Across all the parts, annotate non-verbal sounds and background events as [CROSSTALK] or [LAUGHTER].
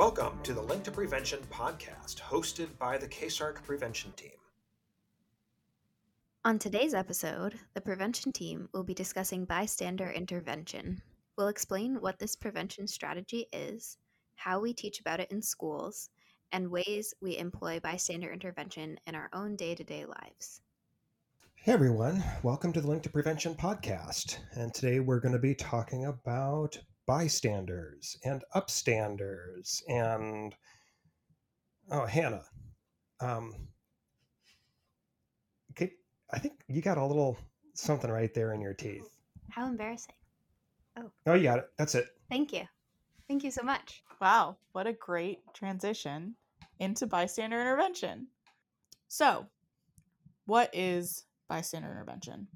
Welcome to the Link to Prevention podcast, hosted by the KCSARC Prevention Team. On today's episode, the prevention team will be discussing bystander intervention. We'll explain what this prevention strategy is, how we teach about it in schools, and ways we employ bystander intervention in our own day to day lives. Hey everyone, welcome to the Link to Prevention podcast. And today we're going to be talking about bystanders and upstanders and oh hannah um okay i think you got a little something right there in your teeth. how embarrassing. Oh. Oh you got it. That's it. Thank you. Thank you so much. Wow what a great transition into bystander intervention. So what is bystander intervention?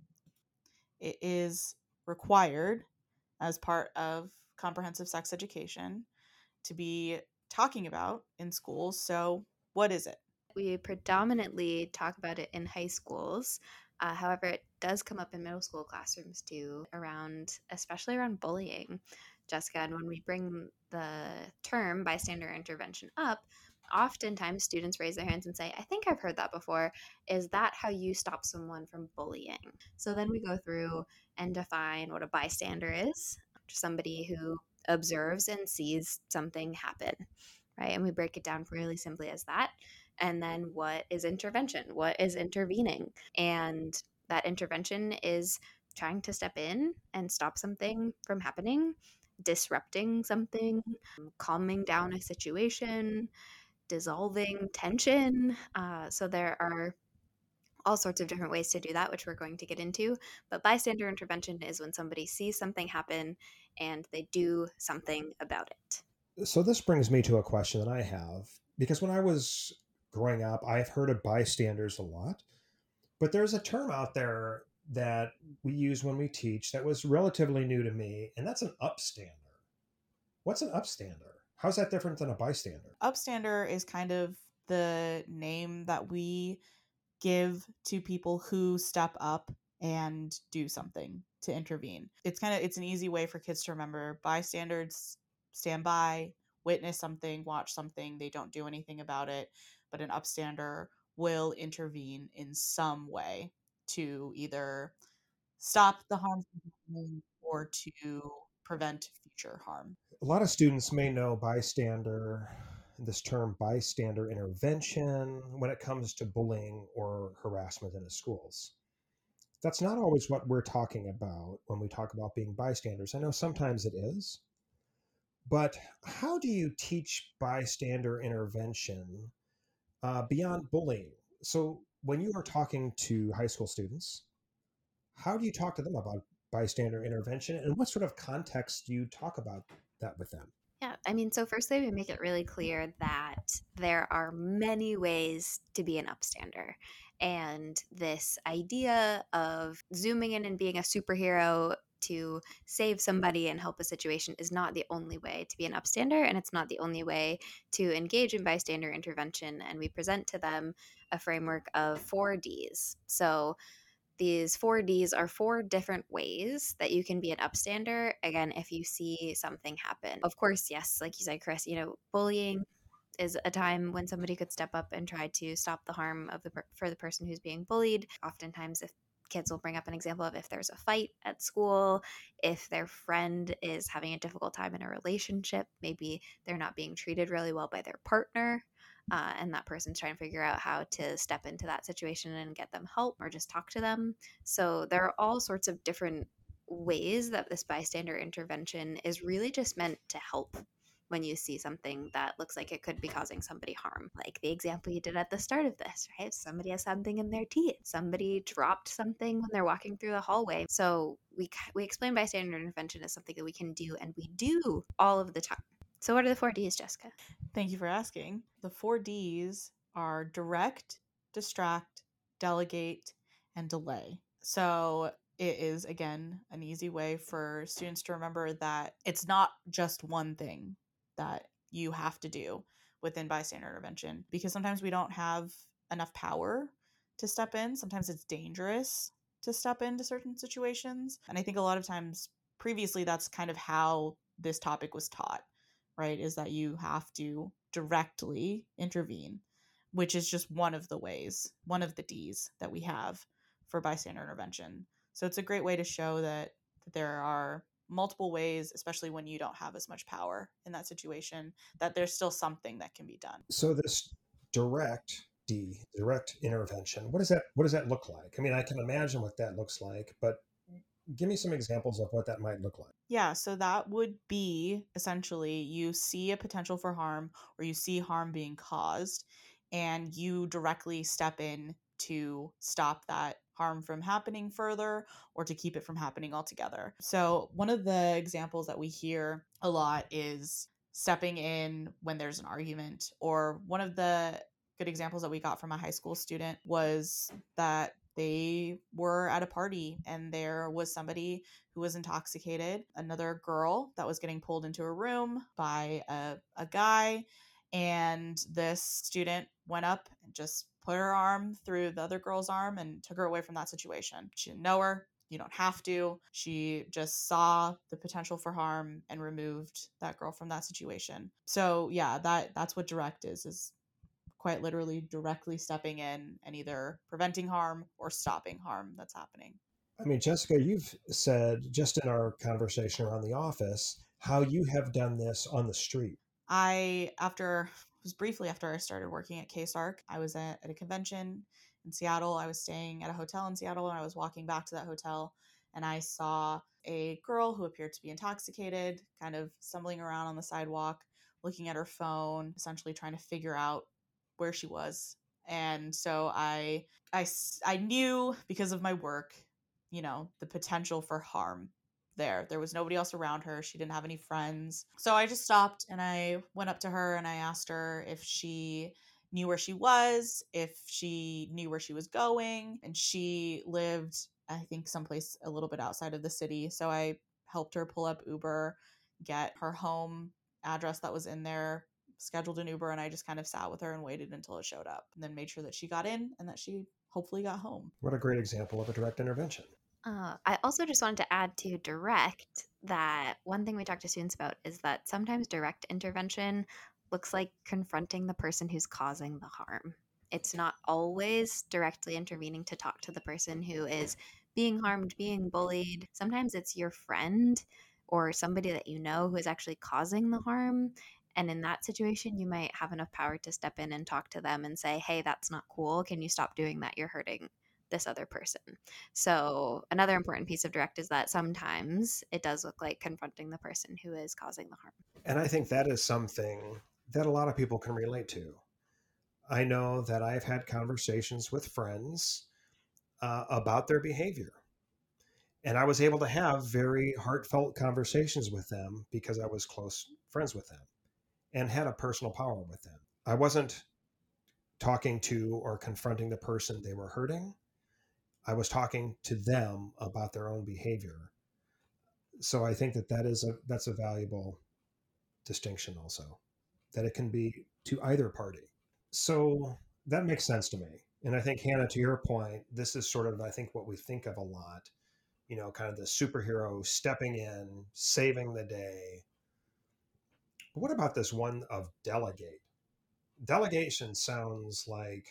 It is required as part of comprehensive sex education to be talking about in schools. So, what is it? We predominantly talk about it in high schools. Uh, however, it does come up in middle school classrooms too, around, especially around bullying. Jessica, and when we bring the term bystander intervention up, oftentimes students raise their hands and say, I think I've heard that before. Is that how you stop someone from bullying? So then we go through and define what a bystander is somebody who observes and sees something happen, right? And we break it down really simply as that. And then what is intervention? What is intervening? And that intervention is trying to step in and stop something from happening, disrupting something, calming down a situation, dissolving tension. Uh, so there are all sorts of different ways to do that, which we're going to get into. But bystander intervention is when somebody sees something happen and they do something about it. So this brings me to a question that I have because when I was growing up, I've heard of bystanders a lot, but there's a term out there that we use when we teach that was relatively new to me, and that's an upstander. What's an upstander? How's that different than a bystander? Upstander is kind of the name that we give to people who step up and do something to intervene. It's kind of it's an easy way for kids to remember bystanders stand by, witness something, watch something, they don't do anything about it, but an upstander will intervene in some way to either stop the harm or to prevent future harm. A lot of students may know bystander this term bystander intervention when it comes to bullying or harassment in the schools. That's not always what we're talking about when we talk about being bystanders. I know sometimes it is, but how do you teach bystander intervention uh, beyond bullying? So, when you are talking to high school students, how do you talk to them about bystander intervention and what sort of context do you talk about that with them? I mean, so firstly, we make it really clear that there are many ways to be an upstander. And this idea of zooming in and being a superhero to save somebody and help a situation is not the only way to be an upstander, and it's not the only way to engage in bystander intervention. And we present to them a framework of four Ds. So, these four Ds are four different ways that you can be an upstander. Again, if you see something happen, of course, yes, like you said, Chris, you know, bullying is a time when somebody could step up and try to stop the harm of the for the person who's being bullied. Oftentimes, if kids will bring up an example of if there's a fight at school, if their friend is having a difficult time in a relationship, maybe they're not being treated really well by their partner uh, and that person's trying to figure out how to step into that situation and get them help or just talk to them. So there are all sorts of different ways that this bystander intervention is really just meant to help when you see something that looks like it could be causing somebody harm. Like the example you did at the start of this, right? Somebody has something in their teeth. Somebody dropped something when they're walking through the hallway. So we we explain bystander intervention as something that we can do and we do all of the time. So, what are the four Ds, Jessica? Thank you for asking. The four Ds are direct, distract, delegate, and delay. So, it is again an easy way for students to remember that it's not just one thing that you have to do within bystander intervention because sometimes we don't have enough power to step in. Sometimes it's dangerous to step into certain situations. And I think a lot of times previously that's kind of how this topic was taught right, is that you have to directly intervene, which is just one of the ways, one of the D's that we have for bystander intervention. So it's a great way to show that, that there are multiple ways, especially when you don't have as much power in that situation, that there's still something that can be done. So this direct D, direct intervention, what does that what does that look like? I mean, I can imagine what that looks like, but give me some examples of what that might look like. Yeah, so that would be essentially you see a potential for harm or you see harm being caused and you directly step in to stop that harm from happening further or to keep it from happening altogether. So, one of the examples that we hear a lot is stepping in when there's an argument, or one of the good examples that we got from a high school student was that they were at a party and there was somebody who was intoxicated, another girl that was getting pulled into a room by a, a guy. And this student went up and just put her arm through the other girl's arm and took her away from that situation. She didn't know her. You don't have to. She just saw the potential for harm and removed that girl from that situation. So yeah, that that's what direct is is quite literally directly stepping in and either preventing harm or stopping harm that's happening. I mean, Jessica, you've said just in our conversation around the office how you have done this on the street. I, after was briefly after I started working at KCSARC. I was at, at a convention in Seattle. I was staying at a hotel in Seattle and I was walking back to that hotel and I saw a girl who appeared to be intoxicated, kind of stumbling around on the sidewalk, looking at her phone, essentially trying to figure out where she was. And so I I I knew because of my work, you know, the potential for harm there. There was nobody else around her. She didn't have any friends. So I just stopped and I went up to her and I asked her if she knew where she was, if she knew where she was going. And she lived, I think, someplace a little bit outside of the city. So I helped her pull up Uber, get her home address that was in there, scheduled an Uber, and I just kind of sat with her and waited until it showed up and then made sure that she got in and that she hopefully got home. What a great example of a direct intervention. Uh, I also just wanted to add to direct that one thing we talk to students about is that sometimes direct intervention looks like confronting the person who's causing the harm. It's not always directly intervening to talk to the person who is being harmed, being bullied. Sometimes it's your friend or somebody that you know who is actually causing the harm. And in that situation, you might have enough power to step in and talk to them and say, hey, that's not cool. Can you stop doing that? You're hurting this other person. So, another important piece of direct is that sometimes it does look like confronting the person who is causing the harm. And I think that is something that a lot of people can relate to. I know that I've had conversations with friends uh, about their behavior. And I was able to have very heartfelt conversations with them because I was close friends with them and had a personal power with them. I wasn't talking to or confronting the person they were hurting. I was talking to them about their own behavior. So I think that that is a that's a valuable distinction also that it can be to either party. So that makes sense to me. And I think Hannah to your point, this is sort of I think what we think of a lot, you know, kind of the superhero stepping in, saving the day. But what about this one of delegate? Delegation sounds like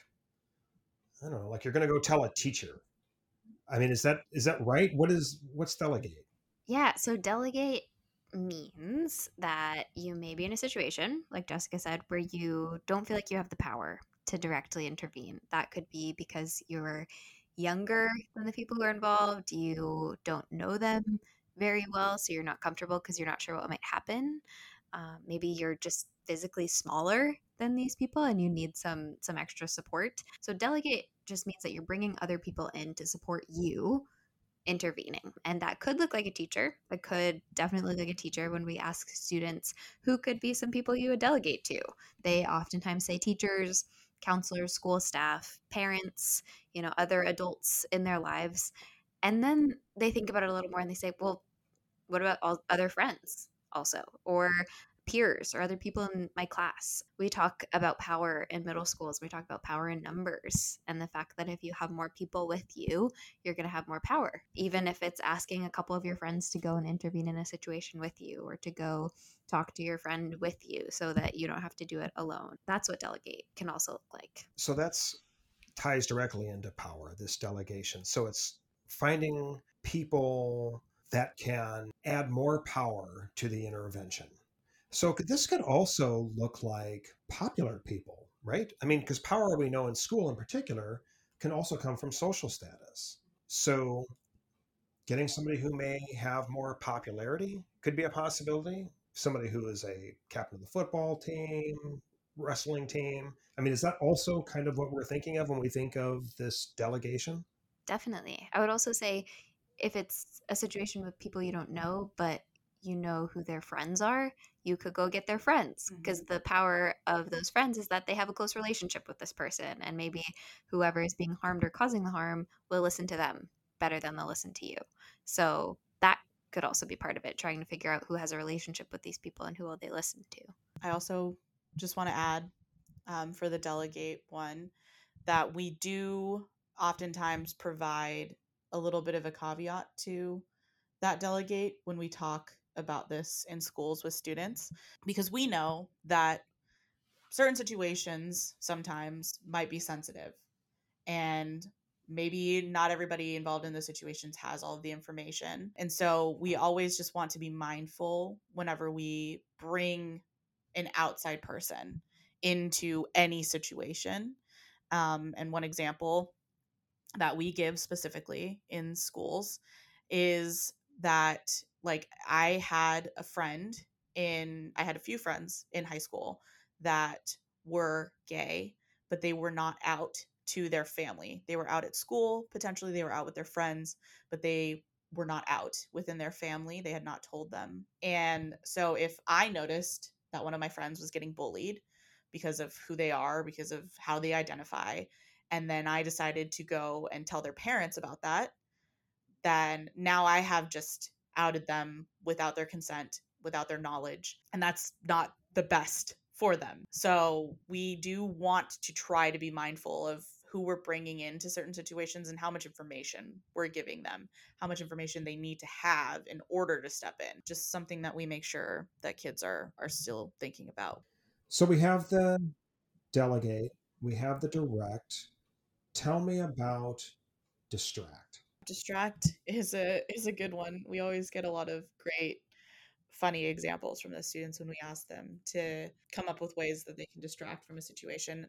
I don't know, like you're going to go tell a teacher I mean, is that is that right? What is what's delegate? Yeah, so delegate means that you may be in a situation, like Jessica said, where you don't feel like you have the power to directly intervene. That could be because you're younger than the people who are involved, you don't know them very well, so you're not comfortable because you're not sure what might happen. Uh, maybe you're just physically smaller than these people and you need some some extra support. So delegate just means that you're bringing other people in to support you intervening. And that could look like a teacher. It could definitely look like a teacher when we ask students who could be some people you would delegate to. They oftentimes say teachers, counselors, school staff, parents, you know, other adults in their lives. And then they think about it a little more and they say, well, what about all other friends also? Or peers or other people in my class. We talk about power in middle schools. We talk about power in numbers and the fact that if you have more people with you, you're going to have more power. Even if it's asking a couple of your friends to go and intervene in a situation with you or to go talk to your friend with you so that you don't have to do it alone. That's what delegate can also look like. So that's ties directly into power, this delegation. So it's finding people that can add more power to the intervention. So this could also look like popular people, right? I mean, because power we know in school in particular can also come from social status. So getting somebody who may have more popularity could be a possibility. Somebody who is a captain of the football team, wrestling team. I mean, is that also kind of what we're thinking of when we think of this delegation? Definitely. I would also say if it's a situation with people you don't know, but you know who their friends are, you could go get their friends because mm-hmm. the power of those friends is that they have a close relationship with this person. And maybe whoever is being harmed or causing the harm will listen to them better than they'll listen to you. So that could also be part of it, trying to figure out who has a relationship with these people and who will they listen to. I also just want to add um, for the delegate one that we do oftentimes provide a little bit of a caveat to that delegate when we talk about this in schools with students because we know that certain situations sometimes might be sensitive and maybe not everybody involved in the situations has all of the information and so we always just want to be mindful whenever we bring an outside person into any situation um, and one example that we give specifically in schools is that like I had a friend in I had a few friends in high school that were gay, but they were not out to their family. They were out at school, potentially they were out with their friends, but they were not out within their family. They had not told them. And so if I noticed that one of my friends was getting bullied because of who they are, because of how they identify, and then I decided to go and tell their parents about that, then now I have just outed them without their consent, without their knowledge. And that's not the best for them. So we do want to try to be mindful of who we're bringing into certain situations and how much information we're giving them, how much information they need to have in order to step in. Just something that we make sure that kids are are still thinking about. So we have the delegate, we have the direct. Tell me about distract. Distract is a is a good one. We always get a lot of great funny examples from the students when we ask them to come up with ways that they can distract from a situation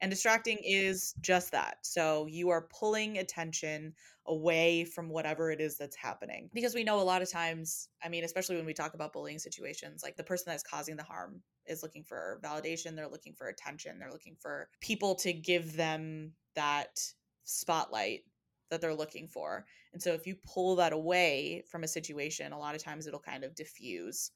and distracting is just that so you are pulling attention away from whatever it is that's happening because we know a lot of times i mean especially when we talk about bullying situations like the person that's causing the harm is looking for validation they're looking for attention they're looking for people to give them that spotlight that they're looking for. And so if you pull that away from a situation, a lot of times it'll kind of diffuse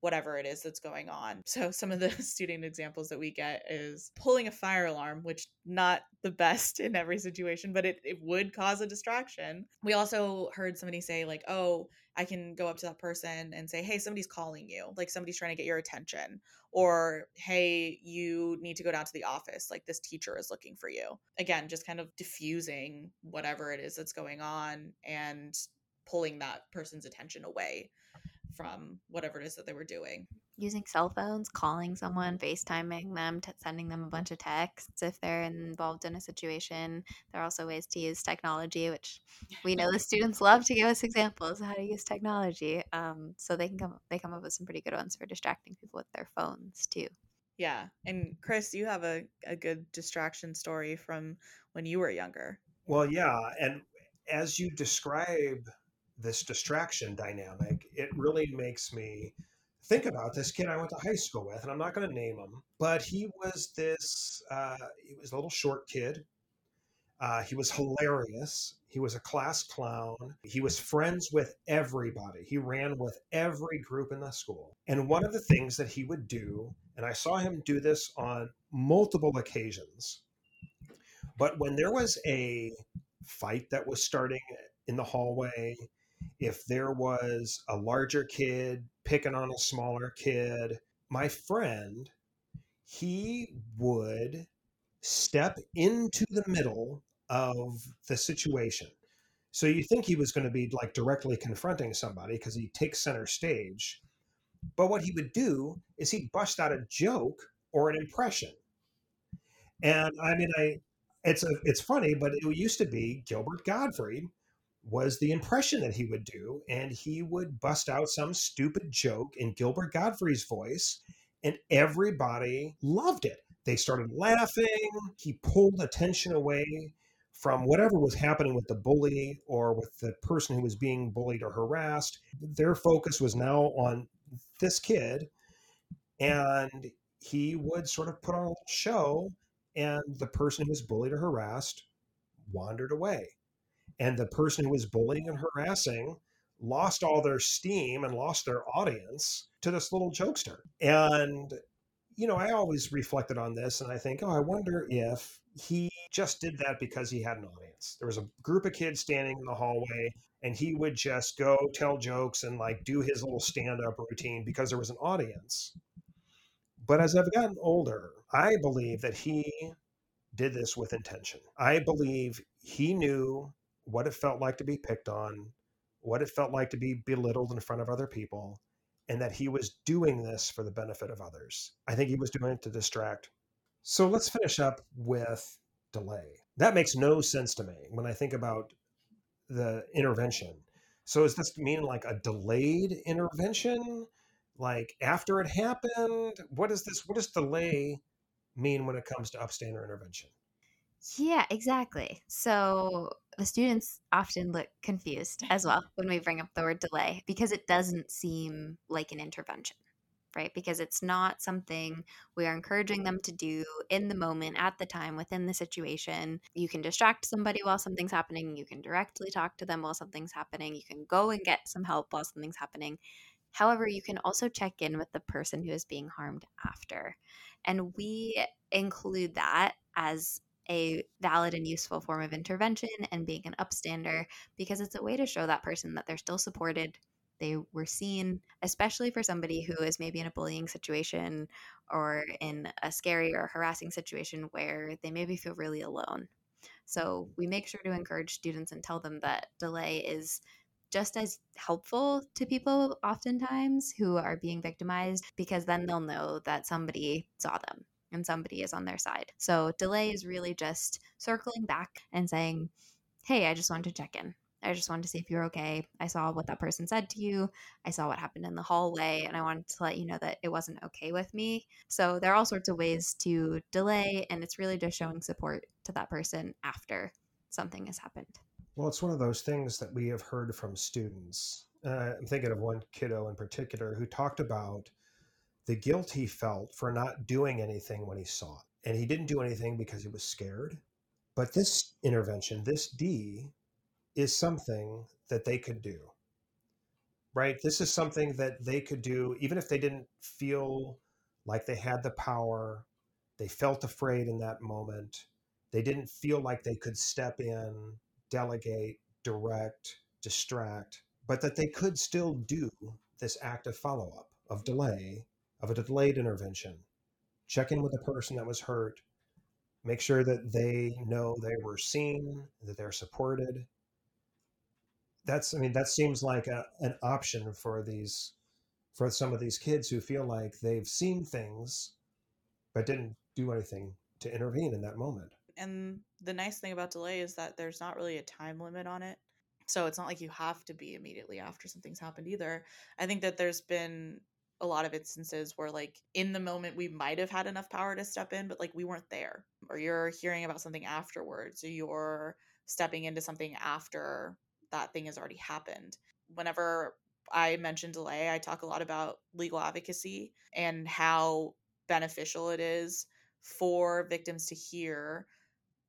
whatever it is that's going on. So some of the [LAUGHS] student examples that we get is pulling a fire alarm, which not the best in every situation, but it, it would cause a distraction. We also heard somebody say like, oh, I can go up to that person and say, hey, somebody's calling you, like somebody's trying to get your attention. Or, hey, you need to go down to the office, like this teacher is looking for you. Again, just kind of diffusing whatever it is that's going on and pulling that person's attention away from whatever it is that they were doing. Using cell phones, calling someone, FaceTiming them, t- sending them a bunch of texts if they're involved in a situation. There are also ways to use technology, which we know the [LAUGHS] students love to give us examples of how to use technology. Um, so they can come they come up with some pretty good ones for distracting people with their phones too. Yeah. And Chris, you have a, a good distraction story from when you were younger. Well, yeah. And as you describe this distraction dynamic, it really makes me think about this kid I went to high school with, and I'm not going to name him, but he was this, uh, he was a little short kid. Uh, he was hilarious. He was a class clown. He was friends with everybody. He ran with every group in the school. And one of the things that he would do, and I saw him do this on multiple occasions, but when there was a fight that was starting in the hallway, if there was a larger kid picking on a smaller kid, my friend, he would step into the middle of the situation. So you think he was going to be like directly confronting somebody because he takes center stage. But what he would do is he'd bust out a joke or an impression. And I mean, I it's a, it's funny, but it used to be Gilbert Gottfried was the impression that he would do, and he would bust out some stupid joke in Gilbert Gottfried's voice, and everybody loved it. They started laughing. He pulled attention away from whatever was happening with the bully or with the person who was being bullied or harassed. Their focus was now on this kid, and he would sort of put on a show and the person who was bullied or harassed wandered away. And the person who was bullying and harassing lost all their steam and lost their audience to this little jokester. And, you know, I always reflected on this and I think, oh, I wonder if he just did that because he had an audience. There was a group of kids standing in the hallway and he would just go tell jokes and like do his little stand up routine because there was an audience. But as I've gotten older, I believe that he did this with intention. I believe he knew what it felt like to be picked on, what it felt like to be belittled in front of other people, and that he was doing this for the benefit of others. I think he was doing it to distract. So let's finish up with delay. That makes no sense to me when I think about the intervention. So does this mean like a delayed intervention? like after it happened what does this what does delay mean when it comes to upstander intervention yeah exactly. So the students often look confused as well [LAUGHS] when we bring up the word delay because it doesn't seem like an intervention right? Because it's not something we are encouraging them to do in the moment at the time within the situation. You can distract somebody while something's happening you can directly talk to them while something's happening you can go and get some help while something's happening. However, you can also check in with the person who is being harmed after. And we include that as a valid and useful form of intervention and being an upstander because it's a way to show that person that they're still supported, they were seen, especially for somebody who is maybe in a bullying situation or in a scary or harassing situation where they maybe feel really alone. So we make sure to encourage students and tell them that delay is just as helpful to people oftentimes who are being victimized because then they'll know that somebody saw them and somebody is on their side. So delay is really just circling back and saying, Hey, I just wanted to check in. I just wanted to see if you're okay. I saw what that person said to you. I saw what happened in the hallway, and I wanted to let you know that it wasn't okay with me. So, there are all sorts of ways to delay, and it's really just showing support to that person after something has happened. Well, it's one of those things that we have heard from students. Uh, I'm thinking of one kiddo in particular who talked about the guilt he felt for not doing anything when he saw it. And he didn't do anything because he was scared. But this intervention, this D, is something that they could do. Right? This is something that they could do even if they didn't feel like they had the power, they felt afraid in that moment, they didn't feel like they could step in delegate, direct, distract, but that they could still do this active follow up of delay, of a delayed intervention. Check in with the person that was hurt, make sure that they know they were seen, that they're supported. That's, I mean, that seems like a, an option for these, for some of these kids who feel like they've seen things, but didn't do anything to intervene in that moment and the nice thing about delay is that there's not really a time limit on it. So it's not like you have to be immediately after something's happened either. I think that there's been a lot of instances where like in the moment we might have had enough power to step in but like we weren't there or you're hearing about something afterwards or you're stepping into something after that thing has already happened whenever i mention delay i talk a lot about legal advocacy and how beneficial it is for victims to hear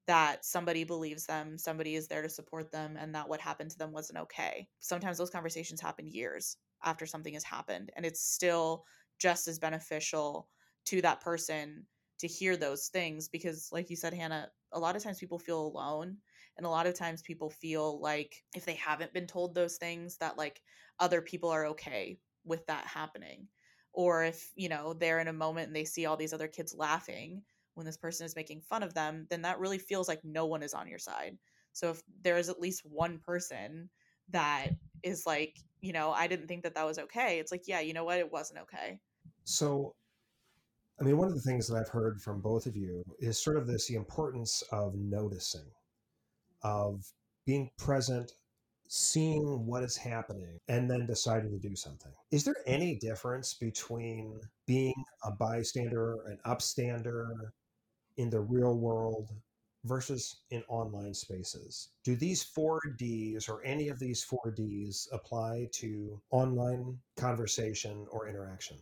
that somebody believes them, somebody is there to support them, and that what happened to them wasn't okay. Sometimes those conversations happen years after something has happened, and it's still just as beneficial to that person to hear those things because, like you said, Hannah, a lot of times people feel alone. And a lot of times people feel like if they haven't been told those things, that like other people are okay with that happening or if you know they're in a moment and they see all these other kids laughing when this person is making fun of them then that really feels like no one is on your side so if there is at least one person that is like you know i didn't think that that was okay it's like yeah you know what it wasn't okay so i mean one of the things that i've heard from both of you is sort of this the importance of noticing of being present seeing what is happening and then deciding to do something. Is there any difference between being a bystander, an upstander in the real world versus in online spaces? Do these four Ds or any of these four Ds apply to online conversation or interaction?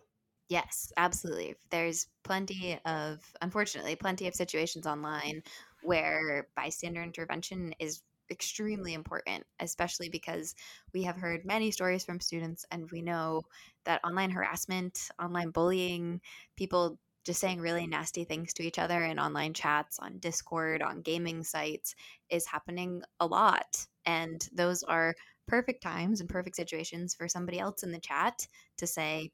Yes, absolutely. There's plenty of, unfortunately, plenty of situations online where bystander intervention is extremely important, especially because we have heard many stories from students and we know that online harassment, online bullying, people just saying really mm-hmm. nasty things to each other in online chats, on Discord, on gaming sites is happening a lot. And those are perfect times and perfect situations for somebody else in the chat to say,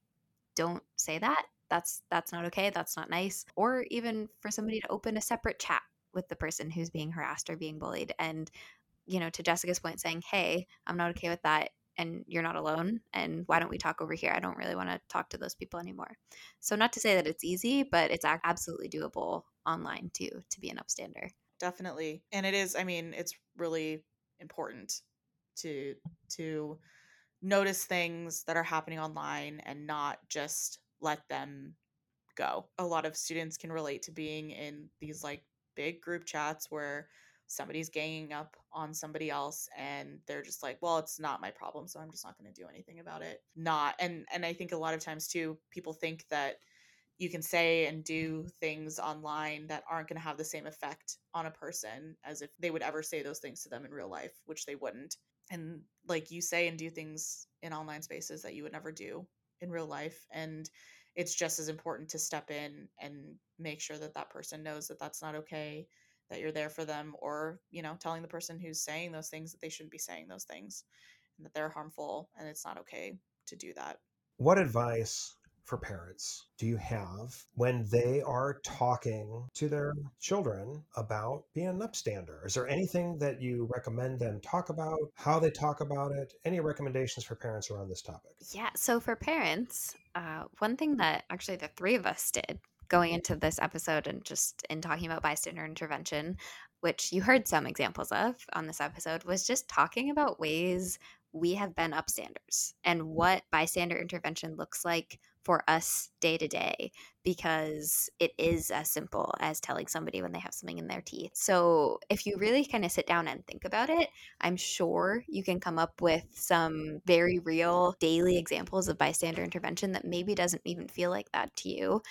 don't say that. That's that's not okay. That's not nice. Or even for somebody to open a separate chat with the person who's being harassed or being bullied and you know, to Jessica's point, saying, Hey, I'm not okay with that. And you're not alone. And why don't we talk over here? I don't really want to talk to those people anymore. So, not to say that it's easy, but it's absolutely doable online too to be an upstander. Definitely. And it is, I mean, it's really important to, to, notice things that are happening online and not just let them go. A lot of students can relate to being in these like big group chats where somebody's ganging up on somebody else and they're just like well it's not my problem so i'm just not going to do anything about it. Not and and i think a lot of times too people think that you can say and do things online that aren't going to have the same effect on a person as if they would ever say those things to them in real life which they wouldn't. And like you say and do things in online spaces that you would never do in real life and it's just as important to step in and make sure that that person knows that that's not okay that you're there for them or you know telling the person who's saying those things that they shouldn't be saying those things and that they're harmful and it's not okay to do that what advice for parents do you have when they are talking to their children about being an upstander? Is there anything that you recommend them talk about, how they talk about it? Any recommendations for parents around this topic? Yeah, so for parents, uh, one thing that actually the three of us did going into this episode and just in talking about bystander intervention, which you heard some examples of on this episode, was just talking about ways we have been upstanders and what bystander intervention looks like for us day to day because it is as simple as telling somebody when they have something in their teeth. So, if you really kind of sit down and think about it, I'm sure you can come up with some very real daily examples of bystander intervention that maybe doesn't even feel like that to you.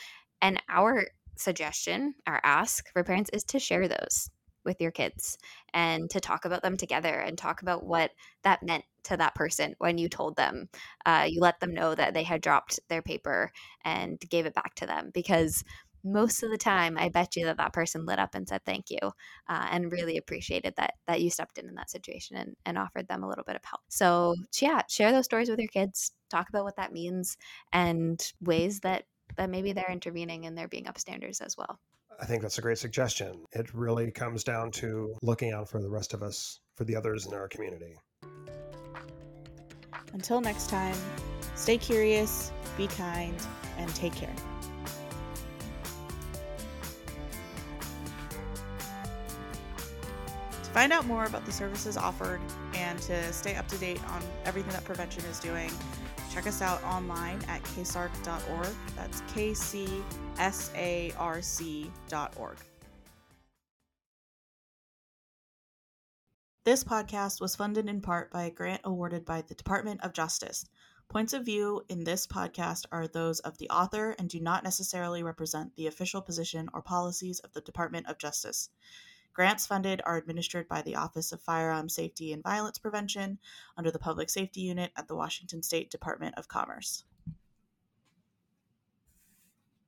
And our suggestion, our ask for parents is to share those with your kids and to talk about them together and talk about what that meant to that person when you told them. Uh, you let them know that they had dropped their paper and gave it back to them because most of the time i bet you that that person lit up and said thank you uh, and really appreciated that that you stepped in in that situation and, and offered them a little bit of help so yeah share those stories with your kids talk about what that means and ways that that maybe they're intervening and they're being upstanders as well. I think that's a great suggestion. It really comes down to looking out for the rest of us, for the others in our community. Until next time, stay curious, be kind, and take care. To find out more about the services offered and to stay up to date on everything that prevention is doing, Check us out online at kcsarc.org. That's K C S A R C.org. This podcast was funded in part by a grant awarded by the Department of Justice. Points of view in this podcast are those of the author and do not necessarily represent the official position or policies of the Department of Justice. Grants funded are administered by the Office of Firearm Safety and Violence Prevention under the Public Safety Unit at the Washington State Department of Commerce.